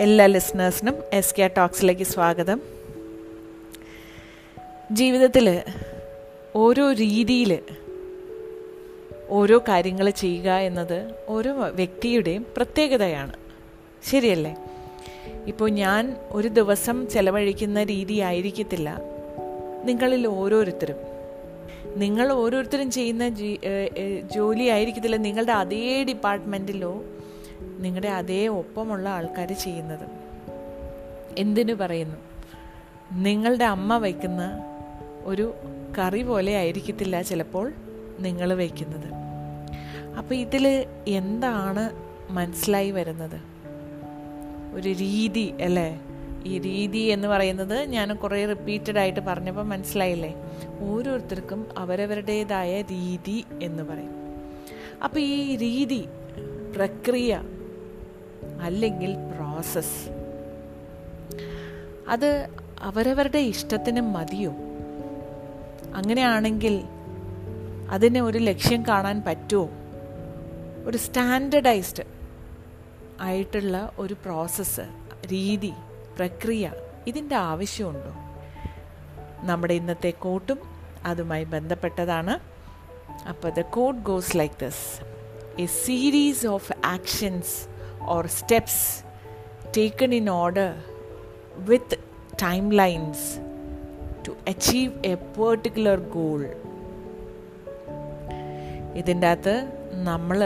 എല്ലാ ലിസണേഴ്സിനും S K ടോക്സിലേക്ക് സ്വാഗതം. ജീവിതത്തിൽ ഓരോ രീതിയിൽ ഓരോ കാര്യങ്ങൾ ചെയ്യുക എന്നത് ഓരോ വ്യക്തിയുടെയും പ്രത്യേകതയാണ്. ശരിയല്ലേ? ഇപ്പോൾ ഞാൻ ഒരു ദിവസം ചെലവഴിക്കുന്ന രീതി ആയിരിക്കത്തില്ല. നിങ്ങളിൽ ഓരോരുത്തരും. നിങ്ങൾ ഓരോരുത്തരും ചെയ്യുന്ന ജോലി ആയിരിക്കത്തില്ല. നിങ്ങളുടെ അതേ ഡിപ്പാർട്ട്മെന്റിലോ നിങ്ങളുടെ അതേ ഒപ്പമുള്ള ആൾക്കാർ ചെയ്യുന്നത്. എന്തിനു പറയുന്നു? നിങ്ങളുടെ അമ്മ വയ്ക്കുന്ന ഒരു കറി പോലെ ആയിരിക്കത്തില്ല ചിലപ്പോൾ നിങ്ങൾ വയ്ക്കുന്നത്. അപ്പോൾ ഇതിൽ എന്താണ് മനസ്സിലായി വരുന്നത്? ഒരു രീതി അല്ലേ? ഈ രീതി എന്ന് പറയുന്നത് ഞാൻ കുറേ റിപ്പീറ്റഡ് ആയിട്ട് പറഞ്ഞപ്പോൾ മനസ്സിലായില്ലേ? ഓരോരുത്തർക്കും അവരവരുടേതായ രീതി എന്ന് പറയും. അപ്പോൾ ഈ രീതി പ്രക്രിയ അല്ലെങ്കിൽ പ്രോസസ് അത് അവരവരുടെ ഇഷ്ടത്തിന് മതിയോ? അങ്ങനെയാണെങ്കിൽ അതിന് ഒരു ലക്ഷ്യം കാണാൻ പറ്റുമോ? ഒരു സ്റ്റാൻഡർഡൈസ്ഡ് ആയിട്ടുള്ള ഒരു പ്രോസസ്സ് രീതി പ്രക്രിയ ഇതിന്റെ ആവശ്യമുണ്ടോ? നമ്മുടെ ഇന്നത്തെ കോട്ടും അതുമായി ബന്ധപ്പെട്ടതാണ്. അപ്പോൾ the code goes like this a series of actions or steps taken in order with timelines to achieve a particular goal. ഇതിന്റെ അകത്ത് നമ്മൾ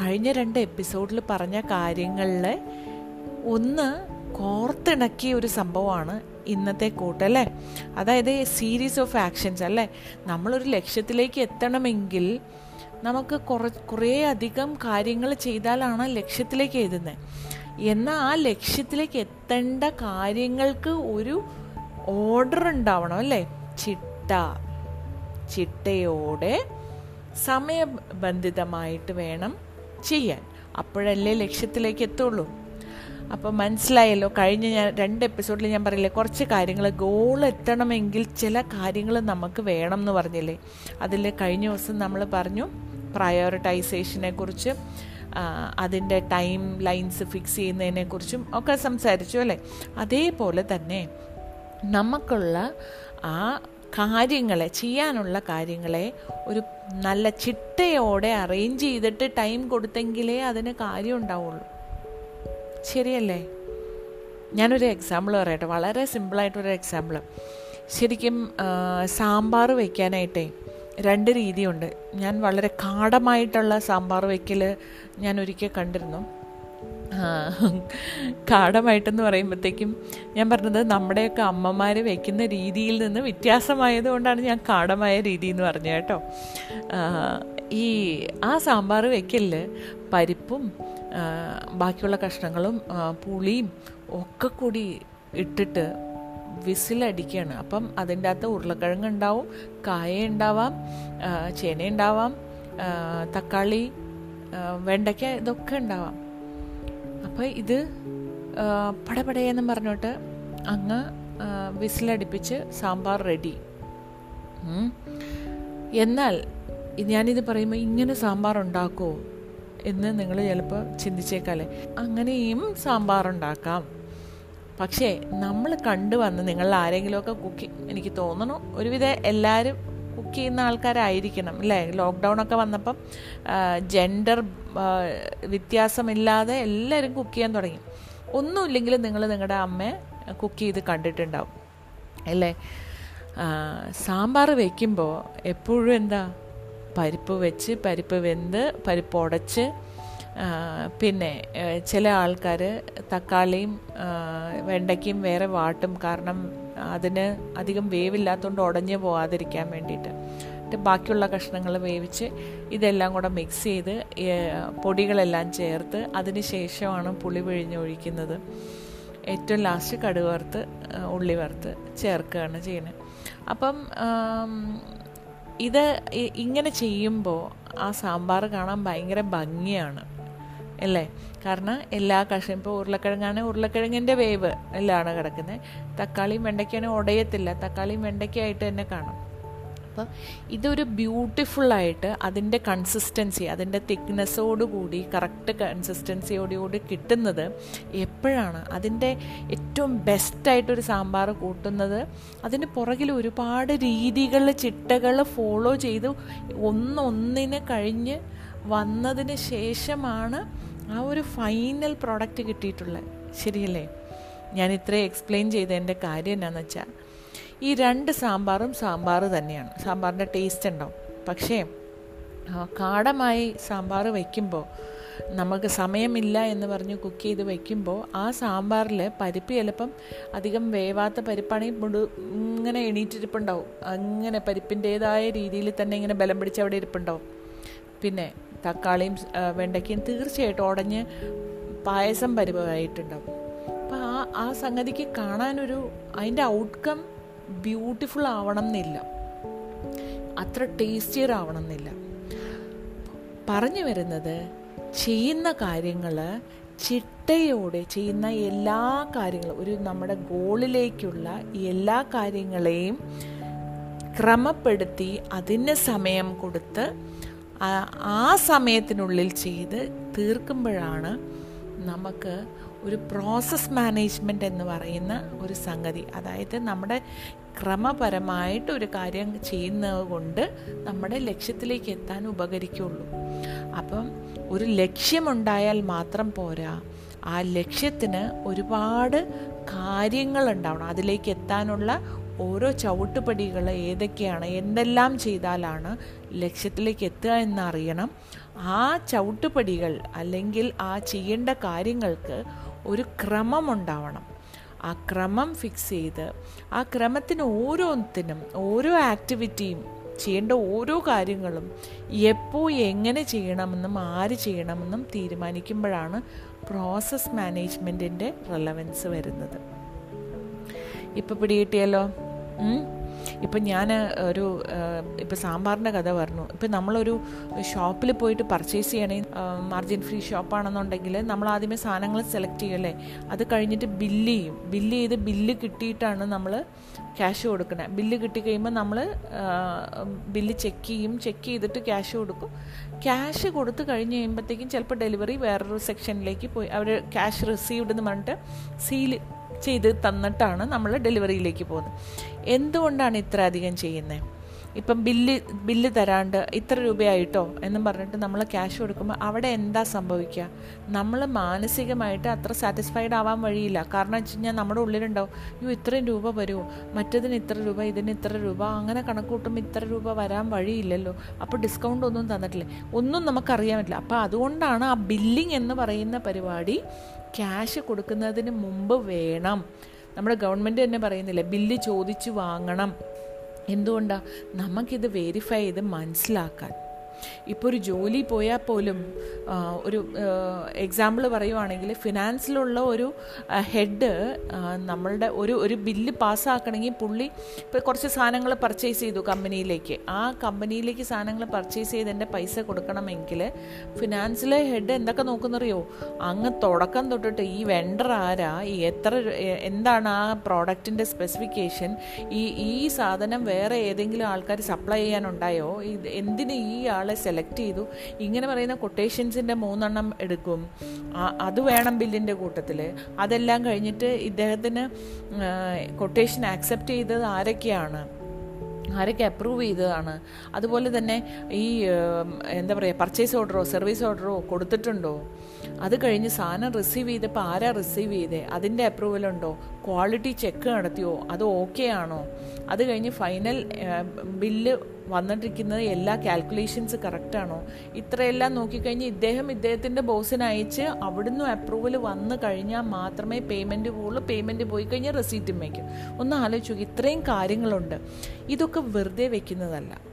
കഴിഞ്ഞ രണ്ട് എപ്പിസോഡിൽ പറഞ്ഞ കാര്യങ്ങളിൽ ഒന്ന് കോർത്തിണക്കിയ ഒരു സംഭവമാണ് ഇന്നത്തെ കൂട്ട് അല്ലേ അതായത് സീരീസ് ഓഫ് ആക്ഷൻസ് അല്ലേ നമ്മളൊരു ലക്ഷ്യത്തിലേക്ക് എത്തണമെങ്കിൽ നമുക്ക് കുറ കുറേ അധികം കാര്യങ്ങൾ ചെയ്താലാണ് ലക്ഷ്യത്തിലേക്ക് എഴുതുന്നത് എന്നാൽ ആ ലക്ഷ്യത്തിലേക്ക് എത്തേണ്ട കാര്യങ്ങൾക്ക് ഒരു ഓർഡർ ഉണ്ടാവണം അല്ലേ? ചിട്ട. ചിട്ടയോടെ സമയബന്ധിതമായിട്ട് വേണം ചെയ്യാൻ. അപ്പോഴല്ലേ ലക്ഷ്യത്തിലേക്ക് എത്തുള്ളൂ. അപ്പോൾ മനസ്സിലായല്ലോ കഴിഞ്ഞ ഞാൻ രണ്ട് എപ്പിസോഡിൽ ഞാൻ പറയില്ലേ കുറച്ച് കാര്യങ്ങൾ ഗോൾ എത്തണമെങ്കിൽ ചില കാര്യങ്ങൾ നമുക്ക് വേണം എന്ന് പറഞ്ഞില്ലേ? അതിൽ കഴിഞ്ഞ ദിവസം നമ്മൾ പറഞ്ഞു പ്രയോറിറ്റൈസേഷനെ കുറിച്ച് അതിന്റെ ടൈം ലൈൻസ് ഫിക്സ് ചെയ്യുന്നതിനെക്കുറിച്ചും ഒക്കെ സംസാരിച്ചു അല്ലേ? അതേപോലെ തന്നെ നമുക്കുള്ള ആ കാര്യങ്ങളെ ചെയ്യാനുള്ള കാര്യങ്ങളെ ഒരു നല്ല ചിട്ടയോടെ അറേഞ്ച് ചെയ്തിട്ട് ടൈം കൊടുത്തെങ്കിലേ അതിന് കാര്യം ഉണ്ടാവുള്ളൂ. ശരിയല്ലേ? ഞാനൊരു എക്സാമ്പിൾ പറയട്ടെ. വളരെ സിമ്പിളായിട്ടൊരു എക്സാമ്പിൾ ശരിക്കും സാമ്പാർ വയ്ക്കാനായിട്ടേ രണ്ട് രീതിയുണ്ട്. ഞാൻ വളരെ കാടമായിട്ടുള്ള സാമ്പാർ വയ്ക്കൽ ഞാൻ ഒരിക്കൽ കണ്ടിരുന്നു. കാടമായിട്ടെന്ന് പറയുമ്പോഴത്തേക്കും ഞാൻ പറഞ്ഞത് നമ്മുടെയൊക്കെ അമ്മമാർ വയ്ക്കുന്ന രീതിയിൽ നിന്ന് വ്യത്യാസമായതുകൊണ്ടാണ് ഞാൻ കാടമായ രീതി എന്ന് പറഞ്ഞത് കേട്ടോ. ഈ ആ സാമ്പാർ വയ്ക്കലിൽ പരിപ്പും ബാക്കിയുള്ള കഷ്ണങ്ങളും പുളിയും ഒക്കെ കൂടി ഇട്ടിട്ട് വിസിലടിക്കുകയാണ് അപ്പം അതിന്റെ അകത്ത് ഉരുളക്കിഴങ്ങ് ഉണ്ടാവും കായ ഉണ്ടാവാം ചേന ഉണ്ടാവാം തക്കാളി വെണ്ടയ്ക്ക ഇതൊക്കെ ഉണ്ടാവാം. അപ്പോൾ ഇത് പടപടയെന്ന് പറഞ്ഞോട്ട് അങ്ങ് വിസിലടിപ്പിച്ച് സാമ്പാർ റെഡി. എന്നാൽ ഞാനിത് പറയുമ്പോൾ ഇങ്ങനെ സാമ്പാർ ഉണ്ടാക്കുമോ എന്ന് നിങ്ങൾ ചിലപ്പോൾ ചിന്തിച്ചേക്കാലേ അങ്ങനെയും സാമ്പാർ ഉണ്ടാക്കാം. പക്ഷേ നമ്മൾ കണ്ടു വന്ന് നിങ്ങൾ ആരെങ്കിലുമൊക്കെ കുക്ക് എനിക്ക് തോന്നണു ഒരുവിധം എല്ലാവരും കുക്ക് ചെയ്യുന്ന ആൾക്കാരായിരിക്കണം അല്ലേ? ലോക്ക്ഡൗൺ ഒക്കെ വന്നപ്പം ജെൻഡർ വ്യത്യാസമില്ലാതെ എല്ലാവരും കുക്ക് ചെയ്യാൻ തുടങ്ങി. ഒന്നുമില്ലെങ്കിലും നിങ്ങൾ നിങ്ങളുടെ അമ്മയെ കുക്ക് ചെയ്ത് കണ്ടിട്ടുണ്ടാവും അല്ലേ? സാമ്പാർ വയ്ക്കുമ്പോൾ എപ്പോഴും എന്താ? പരിപ്പ് വെച്ച് പരിപ്പ് വെന്ത് പരിപ്പ് ഉടച്ച് പിന്നെ ചില ആൾക്കാർ തക്കാളിയും വെണ്ടയ്ക്കും വേറെ വാട്ടും കാരണം അതിന് അധികം വേവില്ലാത്തതുകൊണ്ട് ഉടഞ്ഞു പോകാതിരിക്കാൻ വേണ്ടിയിട്ട്. ബാക്കിയുള്ള കഷ്ണങ്ങൾ വേവിച്ച് ഇതെല്ലാം കൂടെ മിക്സ് ചെയ്ത് പൊടികളെല്ലാം ചേർത്ത് അതിന് ശേഷമാണ് പുളി പിഴിഞ്ഞൊഴിക്കുന്നത്. ഏറ്റവും ലാസ്റ്റ് കടുക് വറുത്ത് ഉള്ളി വറുത്ത് ചേർക്കുകയാണ് ചെയ്യുന്നത്. അപ്പം ഇത് ഇങ്ങനെ ചെയ്യുമ്പോൾ ആ സാമ്പാർ കാണാൻ ഭയങ്കര ഭംഗിയാണ്. അല്ലേ? കാരണം എല്ലാ കഷ്ണം ഇപ്പോൾ ഉരുളക്കിഴങ്ങാണ് ഉരുളക്കിഴങ്ങിന്റെ വേവ് എല്ലാമാണ് കിടക്കുന്നത് തക്കാളിയും വെണ്ടയ്ക്കാണ് ഉടയത്തില്ല തക്കാളിയും വെണ്ടയ്ക്കായിട്ട് തന്നെ കാണും. അപ്പം ഇതൊരു ബ്യൂട്ടിഫുള്ളായിട്ട് അതിന്റെ കൺസിസ്റ്റൻസി അതിന്റെ തിക്നെസ്സോടുകൂടി കറക്റ്റ് കൺസിസ്റ്റൻസിയോടുകൂടി കിട്ടുന്നത് എപ്പോഴാണ്? അതിന്റെ ഏറ്റവും ബെസ്റ്റായിട്ടൊരു സാമ്പാർ കൂട്ടുന്നത് അതിന് പുറകിൽ ഒരുപാട് രീതികൾ ചിട്ടകൾ ഫോളോ ചെയ്ത്. ഒന്നൊന്നിന് കഴിഞ്ഞ് വന്നതിന് ശേഷമാണ് ആ ഒരു ഫൈനൽ പ്രോഡക്റ്റ് കിട്ടിയിട്ടുള്ളത് ശരിയല്ലേ? ഞാൻ ഇത്രയും എക്സ്പ്ലെയിൻ ചെയ്ത ചെയ്തതിന്റെ കാര്യം എന്നാന്ന് വെച്ചാൽ ഈ രണ്ട് സാമ്പാറും സാമ്പാർ തന്നെയാണ്. സാമ്പാറിന്റെ ടേസ്റ്റ് ഉണ്ടാവും. പക്ഷേ കാടമായി സാമ്പാർ വയ്ക്കുമ്പോൾ നമുക്ക് സമയമില്ല എന്ന് പറഞ്ഞ് കുക്ക് ചെയ്ത് വയ്ക്കുമ്പോൾ ആ സാമ്പാറിൽ പരിപ്പ് ചിലപ്പം അധികം വേവാത്ത പരിപ്പാണെങ്കിൽ മുടു ഇങ്ങനെ എണീറ്റിരിപ്പുണ്ടാവും. അങ്ങനെ പരിപ്പിന്റേതായ രീതിയിൽ തന്നെ ഇങ്ങനെ ബലം പിടിച്ച് അവിടെ ഇരിപ്പുണ്ടാവും. പിന്നെ തക്കാളിയും വെണ്ടയ്ക്കയും തീർച്ചയായിട്ടും ഉടഞ്ഞ് പായസം പരിപായിട്ടുണ്ടാവും അപ്പോൾ ആ ആ സംഗതിക്ക് കാണാനൊരു അതിന്റെ ഔട്ട്കം ബ്യൂട്ടിഫുൾ ആവണം എന്നില്ല അത്ര ടേസ്റ്റിയർ ആവണം എന്നില്ല പറഞ്ഞു വരുന്നത് ചെയ്യുന്ന കാര്യങ്ങൾ ചിട്ടയോടെ ചെയ്യുന്ന എല്ലാ കാര്യങ്ങളും ഒരു നമ്മുടെ ഗോളിലേക്കുള്ള എല്ലാ കാര്യങ്ങളെയും ക്രമപ്പെടുത്തി അതിന് സമയം കൊടുത്ത് ആ സമയത്തിനുള്ളിൽ ചെയ്ത് തീർക്കുമ്പോഴാണ് നമുക്ക് ഒരു പ്രോസസ് മാനേജ്മെന്റ് എന്ന് പറയുന്ന ഒരു സംഗതി. അതായത് നമ്മുടെ ക്രമപരമായിട്ട് ഒരു കാര്യം ചെയ്യുന്നത് കൊണ്ട് നമ്മുടെ ലക്ഷ്യത്തിലേക്ക് എത്താൻ ഉപകരിക്കുള്ളൂ. അപ്പം ഒരു ലക്ഷ്യമുണ്ടായാൽ മാത്രം പോരാ ആ ലക്ഷ്യത്തിന് ഒരുപാട് കാര്യങ്ങൾ ഉണ്ടാവണം. അതിലേക്ക് എത്താനുള്ള ഓരോ ചവിട്ടുപടികൾ ഏതൊക്കെയാണ് എന്തെല്ലാം ചെയ്താലാണ് ലക്ഷ്യത്തിലേക്ക് എത്തുക എന്നറിയണം. ആ ചവിട്ടുപടികൾ അല്ലെങ്കിൽ ആ ചെയ്യേണ്ട കാര്യങ്ങൾക്ക് ഒരു ക്രമം ഉണ്ടാവണം. ആ ക്രമം ഫിക്സ് ചെയ്ത് ആ ക്രമത്തിന് ഓരോന്നിനും ഓരോ ആക്ടിവിറ്റിയും ചെയ്യേണ്ട ഓരോ കാര്യങ്ങളും എപ്പോൾ എങ്ങനെ ചെയ്യണമെന്നും ആര് ചെയ്യണമെന്നും തീരുമാനിക്കുമ്പോഴാണ് പ്രോസസ് മാനേജ്മെന്റിന്റെ റെലവൻസ് വരുന്നത്. ഇപ്പോൾ പിടികിട്ടിയല്ലോ? ഇപ്പം ഞാൻ ഒരു ഇപ്പം സാമ്പാറിന്റെ കഥ പറഞ്ഞു. ഇപ്പം നമ്മളൊരു ഷോപ്പിൽ പോയിട്ട് പർച്ചേസ് ചെയ്യണമെങ്കിൽ മാർജിൻ ഫ്രീ ഷോപ്പാണെന്നുണ്ടെങ്കിൽ നമ്മൾ ആദ്യമേ സാധനങ്ങൾ സെലക്ട് ചെയ്യല്ലേ അത് കഴിഞ്ഞിട്ട് ബില്ല് ചെയ്യും. ബില്ല് ചെയ്ത് ബില്ല് കിട്ടിയിട്ടാണ് നമ്മൾ ക്യാഷ് കൊടുക്കണേ. ബില്ല് കിട്ടി കിട്ടിക്കഴിയുമ്പോൾ നമ്മൾ ബില്ല് ചെക്ക് ചെയ്യും. ചെക്ക് ചെയ്തിട്ട് ക്യാഷ് കൊടുക്കും. ക്യാഷ് കൊടുത്തു കഴിഞ്ഞ് കഴിയുമ്പോഴത്തേക്കും ചിലപ്പോൾ ഡെലിവറി വേറൊരു സെക്ഷനിലേക്ക് പോയി. അവർ ക്യാഷ് റിസീവ്ഡ് എന്ന് പറഞ്ഞിട്ട് സീൽ ചെയ്ത് തന്നിട്ടാണ് നമ്മൾ ഡെലിവറിയിലേക്ക് പോകുന്നത്. എന്തുകൊണ്ടാണ് ഇത്ര അധികം ചെയ്യുന്നത്? ഇപ്പം ബില്ല് ബില്ല് തരാണ്ട് ഇത്ര രൂപയായിട്ടോ എന്നും പറഞ്ഞിട്ട് നമ്മൾ ക്യാഷ് കൊടുക്കുമ്പോൾ അവിടെ എന്താ സംഭവിക്കുക നമ്മൾ മാനസികമായിട്ട് അത്ര സാറ്റിസ്ഫൈഡ് ആവാൻ വഴിയില്ല. കാരണം വെച്ച് കഴിഞ്ഞാൽ നമ്മുടെ ഉള്ളിലുണ്ടാവും അയ്യോ ഇത്രയും രൂപ വരുമോ മറ്റതിന് ഇത്ര രൂപ ഇതിന് ഇത്ര രൂപ അങ്ങനെ കണക്കൂട്ടുമ്പോൾ ഇത്ര രൂപ വരാൻ വഴിയില്ലല്ലോ. അപ്പോൾ ഡിസ്കൗണ്ട് ഒന്നും തന്നിട്ടില്ലേ? ഒന്നും നമുക്കറിയാൻ പറ്റില്ല. അപ്പോൾ അതുകൊണ്ടാണ് ആ ബില്ലിംഗ് എന്ന് പറയുന്ന പരിപാടി ക്യാഷ് കൊടുക്കുന്നതിന് മുമ്പ് വേണം. നമ്മുടെ ഗവൺമെന്റ് തന്നെ പറയുന്നില്ലേ ബില്ല് ചോദിച്ചു വാങ്ങണം. എന്തുകൊണ്ടാണ് നമുക്കിത് വെരിഫൈ ചെയ്ത് മനസ്സിലാക്കാൻ. ഇപ്പോൾ ഒരു ജോലി പോയാൽ പോലും ഒരു എക്സാമ്പിൾ പറയുവാണെങ്കിൽ ഫിനാൻസിലുള്ള ഒരു ഹെഡ് നമ്മളുടെ ഒരു ഒരു ബില്ല് പാസ്സാക്കണമെങ്കിൽ പുള്ളി ഇപ്പോൾ കുറച്ച് സാധനങ്ങൾ പർച്ചേസ് ചെയ്തു കമ്പനിയിലേക്ക് ആ കമ്പനിയിലേക്ക് സാധനങ്ങൾ പർച്ചേസ് ചെയ്ത് എന്റെ പൈസ കൊടുക്കണമെങ്കിൽ ഫിനാൻസിലെ ഹെഡ് എന്തൊക്കെ നോക്കുന്നറിയോ? അങ്ങ് തുടക്കം തൊട്ടിട്ട് ഈ വെണ്ടർ ആരാ? ഈ എത്ര എന്താണ് ആ പ്രോഡക്റ്റിന്റെ സ്പെസിഫിക്കേഷൻ ഈ ഈ സാധനം വേറെ ഏതെങ്കിലും ആൾക്കാർ സപ്ലൈ ചെയ്യാനുണ്ടായോ? എന്തിന് ഈ ആളെ സെലക്ട് ചെയ്തു. ഇങ്ങനെ പറയുന്ന കൊട്ടേഷൻസിന്റെ മൂന്നെണ്ണം എടുക്കും. അത് വേണം ബില്ലിന്റെ കൂട്ടത്തിൽ അതെല്ലാം കഴിഞ്ഞിട്ട് ഇദ്ദേഹത്തിന് കൊട്ടേഷൻ ആക്സെപ്റ്റ് ചെയ്തത് ആരൊക്കെയാണ്? ആരൊക്കെ അപ്രൂവ് ചെയ്തതാണ്? അതുപോലെ തന്നെ ഈ എന്താ പറയുക പർച്ചേസ് ഓർഡറോ സർവീസ് ഓർഡറോ കൊടുത്തിട്ടുണ്ടോ? അത് കഴിഞ്ഞ് സാധനം റിസീവ് ചെയ്തപ്പോൾ ആരാ റിസീവ് ചെയ്തേ? അതിന്റെ അപ്രൂവൽ ഉണ്ടോ? ക്വാളിറ്റി ചെക്ക് നടത്തിയോ? അത് ഓക്കെ ആണോ? അത് കഴിഞ്ഞ് ഫൈനൽ ബില്ല് വന്നിട്ടിരിക്കുന്നത് എല്ലാ കാൽക്കുലേഷൻസ് കറക്റ്റാണോ ഇത്രയെല്ലാം നോക്കിക്കഴിഞ്ഞ് ഇദ്ദേഹം ഇദ്ദേഹത്തിന്റെ ബോസിന് അയച്ച് അവിടുന്ന് അപ്രൂവൽ വന്നു കഴിഞ്ഞാൽ മാത്രമേ പേയ്മെന്റ് പോകുള്ളൂ പേയ്മെന്റ് പോയി കഴിഞ്ഞാൽ റെസീറ്റും വയ്ക്കും. ഒന്ന് ആലോചിച്ചു ഇത്രയും കാര്യങ്ങളുണ്ട്. ഇതൊക്കെ വെറുതെ വെക്കുന്നതല്ല.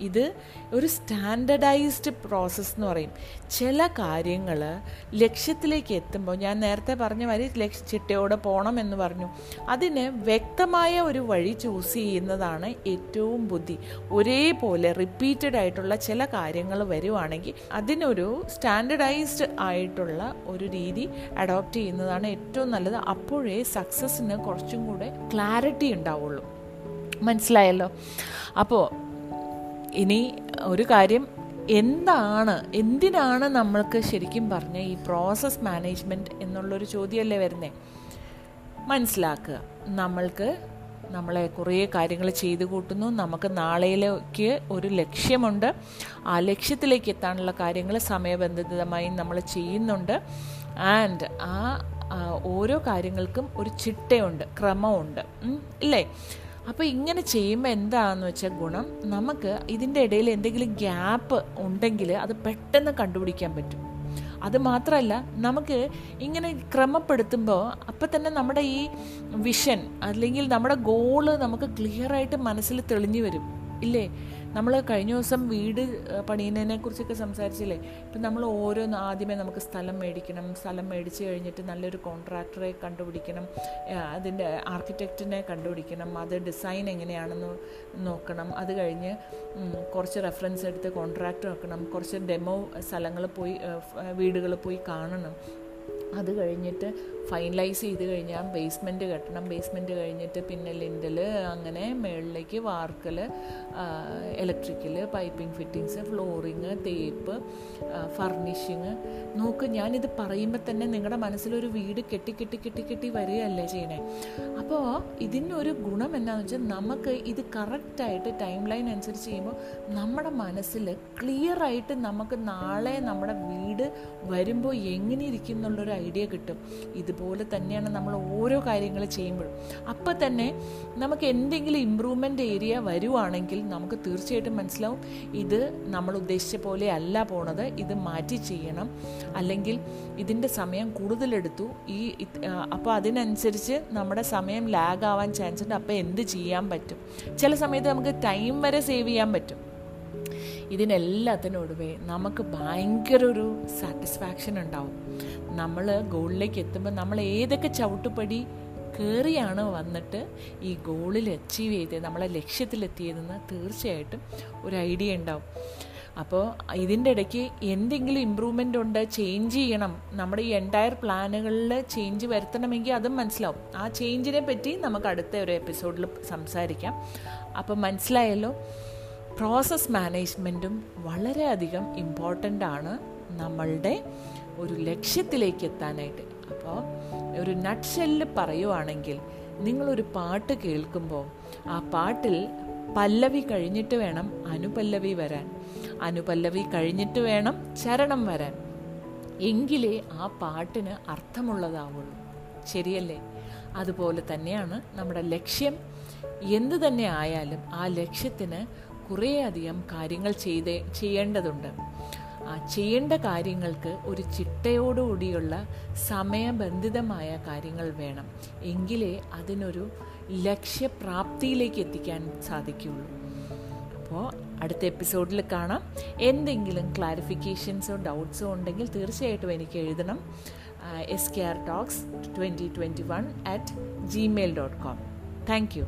ഇത് ഒരു സ്റ്റാൻഡർഡൈസ്ഡ് പ്രോസസ്സ് എന്ന് പറയും. ചില കാര്യങ്ങൾ ലക്ഷ്യത്തിലേക്ക് എത്തുമ്പോൾ ഞാൻ നേരത്തെ പറഞ്ഞ വരി ലക്ഷ്യ ചിട്ടയോടെ പോകണം എന്ന് പറഞ്ഞു. അതിന് വ്യക്തമായ ഒരു വഴി ചൂസ് ചെയ്യുന്നതാണ് ഏറ്റവും ബുദ്ധി. ഒരേപോലെ റിപ്പീറ്റഡ് ആയിട്ടുള്ള ചില കാര്യങ്ങൾ വരുവാണെങ്കിൽ അതിനൊരു സ്റ്റാൻഡർഡൈസ്ഡ് ആയിട്ടുള്ള ഒരു രീതി അഡോപ്റ്റ് ചെയ്യുന്നതാണ് ഏറ്റവും നല്ലത്. അപ്പോഴേ സക്സസ്സിന് കുറച്ചും കൂടെ ക്ലാരിറ്റി ഉണ്ടാവുള്ളൂ. മനസ്സിലായല്ലോ? അപ്പോൾ ഇനി ഒരു കാര്യം എന്താണ് എന്തിനാണ് നമ്മൾക്ക് ശരിക്കും പറഞ്ഞ ഈ പ്രോസസ് മാനേജ്മെന്റ് എന്നുള്ളൊരു ചോദ്യമല്ലേ വരുന്നേ? മനസ്സിലാക്കുക. നമ്മൾക്ക് നമ്മളെ കുറേ കാര്യങ്ങൾ ചെയ്തു കൂട്ടുന്നു. നമുക്ക് നാളെയിലേക്ക് ഒരു ലക്ഷ്യമുണ്ട്. ആ ലക്ഷ്യത്തിലേക്ക് എത്താനുള്ള കാര്യങ്ങൾ സമയബന്ധിതമായി നമ്മൾ ചെയ്യുന്നുണ്ട്. ആൻഡ് ആ, ഓരോ കാര്യങ്ങൾക്കും ഒരു ചിട്ടയുണ്ട് ക്രമമുണ്ട് ഇല്ലേ? അപ്പോൾ ഇങ്ങനെ ചെയ്യുമ്പോൾ എന്താണെന്ന് വെച്ചാൽ ഗുണം? നമുക്ക് ഇതിന്റെ ഇടയിൽ എന്തെങ്കിലും ഗ്യാപ്പ് ഉണ്ടെങ്കിൽ അത് പെട്ടെന്ന് കണ്ടുപിടിക്കാൻ പറ്റും. അത് മാത്രമല്ല നമുക്ക് ഇങ്ങനെ ക്രമപ്പെടുത്തുമ്പോൾ അപ്പം തന്നെ നമ്മുടെ ഈ വിഷൻ അല്ലെങ്കിൽ നമ്മുടെ ഗോൾ നമുക്ക് ക്ലിയറായിട്ട് മനസ്സിൽ തെളിഞ്ഞു വരും. ഇല്ലേ? നമ്മൾ കഴിഞ്ഞ ദിവസം വീട് പണിയുന്നതിനെ കുറിച്ചൊക്കെ സംസാരിച്ചില്ലേ? ഇപ്പം നമ്മൾ ഓരോന്ന് ആദ്യമേ നമുക്ക് സ്ഥലം മേടിക്കണം. സ്ഥലം മേടിച്ച് കഴിഞ്ഞിട്ട് നല്ലൊരു കോൺട്രാക്ടറെ കണ്ടുപിടിക്കണം. അതിന്റെ ആർക്കിടെക്റ്റിനെ കണ്ടുപിടിക്കണം. അത് ഡിസൈൻ എങ്ങനെയാണെന്ന് നോക്കണം. അത് കഴിഞ്ഞ് കുറച്ച് റെഫറൻസ് എടുത്ത് കോൺട്രാക്ട് നോക്കണം കുറച്ച് ഡെമോ സ്ഥലങ്ങൾ പോയി വീടുകൾ പോയി കാണണം. അത് കഴിഞ്ഞിട്ട് ഫൈനലൈസ് ചെയ്ത് കഴിഞ്ഞാൽ ബേസ്മെന്റ് കെട്ടണം. ബേസ്മെന്റ് കഴിഞ്ഞിട്ട് പിന്നെ ലിൻഡൽ അങ്ങനെ മുകളിലേക്ക് വാർക്കൽ ഇലക്ട്രിക്കൽ പൈപ്പിംഗ് ഫിറ്റിങ്സ് ഫ്ലോറിങ് തേപ്പ് ഫർണിഷിങ് നോക്ക് ഞാനിത് പറയുമ്പോൾ തന്നെ നിങ്ങളുടെ മനസ്സിലൊരു വീട് കെട്ടി കെട്ടി കെട്ടി കെട്ടി വരികയല്ലേ ചെയ്യണേ? അപ്പോൾ ഇതിനൊരു ഗുണം എന്താണെന്ന് വെച്ചാൽ നമുക്ക് ഇത് കറക്റ്റായിട്ട് ടൈം ലൈൻ അനുസരിച്ച് ചെയ്യുമ്പോൾ നമ്മുടെ മനസ്സിൽ ക്ലിയറായിട്ട് നമുക്ക് നാളെ നമ്മുടെ വീട് വരുമ്പോൾ എങ്ങനെ ഇരിക്കും എന്നുള്ളൊരു ഐഡിയ കിട്ടും. ഇതുപോലെ തന്നെയാണ് നമ്മൾ ഓരോ കാര്യങ്ങൾ ചെയ്യുമ്പോഴും. അപ്പം തന്നെ നമുക്ക് എന്തെങ്കിലും ഇമ്പ്രൂവ്മെന്റ് ഏരിയ വരുവാണെങ്കിൽ നമുക്ക് തീർച്ചയായിട്ടും മനസ്സിലാവും. ഇത് നമ്മൾ ഉദ്ദേശിച്ച പോലെ അല്ല പോണത്. ഇത് മാറ്റി ചെയ്യണം. അല്ലെങ്കിൽ ഇതിന്റെ സമയം കൂടുതലെടുത്തു ഈ അപ്പോൾ അതിനനുസരിച്ച് നമ്മുടെ സമയം ലാഗ് ആവാൻ ചാൻസ് ഉണ്ട്. അപ്പോൾ എന്ത് ചെയ്യാൻ പറ്റും? ചില സമയത്ത് നമുക്ക് ടൈം വരെ സേവ് ചെയ്യാൻ പറ്റും. ഇതിനെല്ലാത്തിനൊടുവേ നമുക്ക് ഭയങ്കര ഒരു സാറ്റിസ്ഫാക്ഷൻ ഉണ്ടാവും. നമ്മൾ ഗോളിലേക്ക് എത്തുമ്പോൾ നമ്മൾ ഏതൊക്കെ ചവിട്ടുപടി കയറിയാണ് വന്നിട്ട് ഈ ഗോളിൽ അച്ചീവ് ചെയ്തത് നമ്മളെ ലക്ഷ്യത്തിലെത്തിയതെന്ന് തീർച്ചയായിട്ടും ഒരു ഐഡിയ ഉണ്ടാവും. അപ്പോൾ ഇതിന്റെ ഇടയ്ക്ക് എന്തെങ്കിലും ഇമ്പ്രൂവ്മെന്റ് ഉണ്ട് ചേഞ്ച് ചെയ്യണം. നമ്മുടെ ഈ എന്റയർ പ്ലാനുകളിൽ ചേഞ്ച് വരുത്തണമെങ്കിൽ അതും മനസ്സിലാവും. ആ ചേഞ്ചിനെ പറ്റി നമുക്ക് അടുത്ത ഒരു എപ്പിസോഡിൽ സംസാരിക്കാം. അപ്പം മനസ്സിലായല്ലോ പ്രോസസ് മാനേജ്മെന്റും വളരെയധികം ഇമ്പോർട്ടന്റ് ആണ് നമ്മളുടെ ഒരു ലക്ഷ്യത്തിലേക്ക് എത്താനായിട്ട് അപ്പോൾ ഒരു നട്ട്ഷെല്ല് പറയുവാണെങ്കിൽ നിങ്ങളൊരു പാട്ട് കേൾക്കുമ്പോൾ ആ പാട്ടിൽ പല്ലവി കഴിഞ്ഞിട്ട് വേണം അനുപല്ലവി വരാൻ. അനുപല്ലവി കഴിഞ്ഞിട്ട് വേണം ചരണം വരാൻ. എങ്കിലേ ആ പാട്ടിന് അർത്ഥമുള്ളതാവുള്ളൂ. ശരിയല്ലേ? അതുപോലെ തന്നെയാണ് നമ്മുടെ ലക്ഷ്യം. എന്തു തന്നെ ആയാലും ആ ലക്ഷ്യത്തിന് കുറേയധികം കാര്യങ്ങൾ ചെയ്തേ ചെയ്യേണ്ടതുണ്ട്. ചെയ്യേണ്ട കാര്യങ്ങൾക്ക് ഒരു ചിട്ടയോടുകൂടിയുള്ള സമയബന്ധിതമായ കാര്യങ്ങൾ വേണം. എങ്കിലേ അതിനൊരു ലക്ഷ്യപ്രാപ്തിയിലേക്ക് എത്തിക്കാൻ സാധിക്കുകയുള്ളൂ. അപ്പോൾ അടുത്ത എപ്പിസോഡിൽ കാണാം. എന്തെങ്കിലും ക്ലാരിഫിക്കേഷൻസോ ഡൗട്ട്സോ ഉണ്ടെങ്കിൽ തീർച്ചയായിട്ടും എനിക്ക് എഴുതണം. S K R talks twenty twenty one at Gmail dot com thank you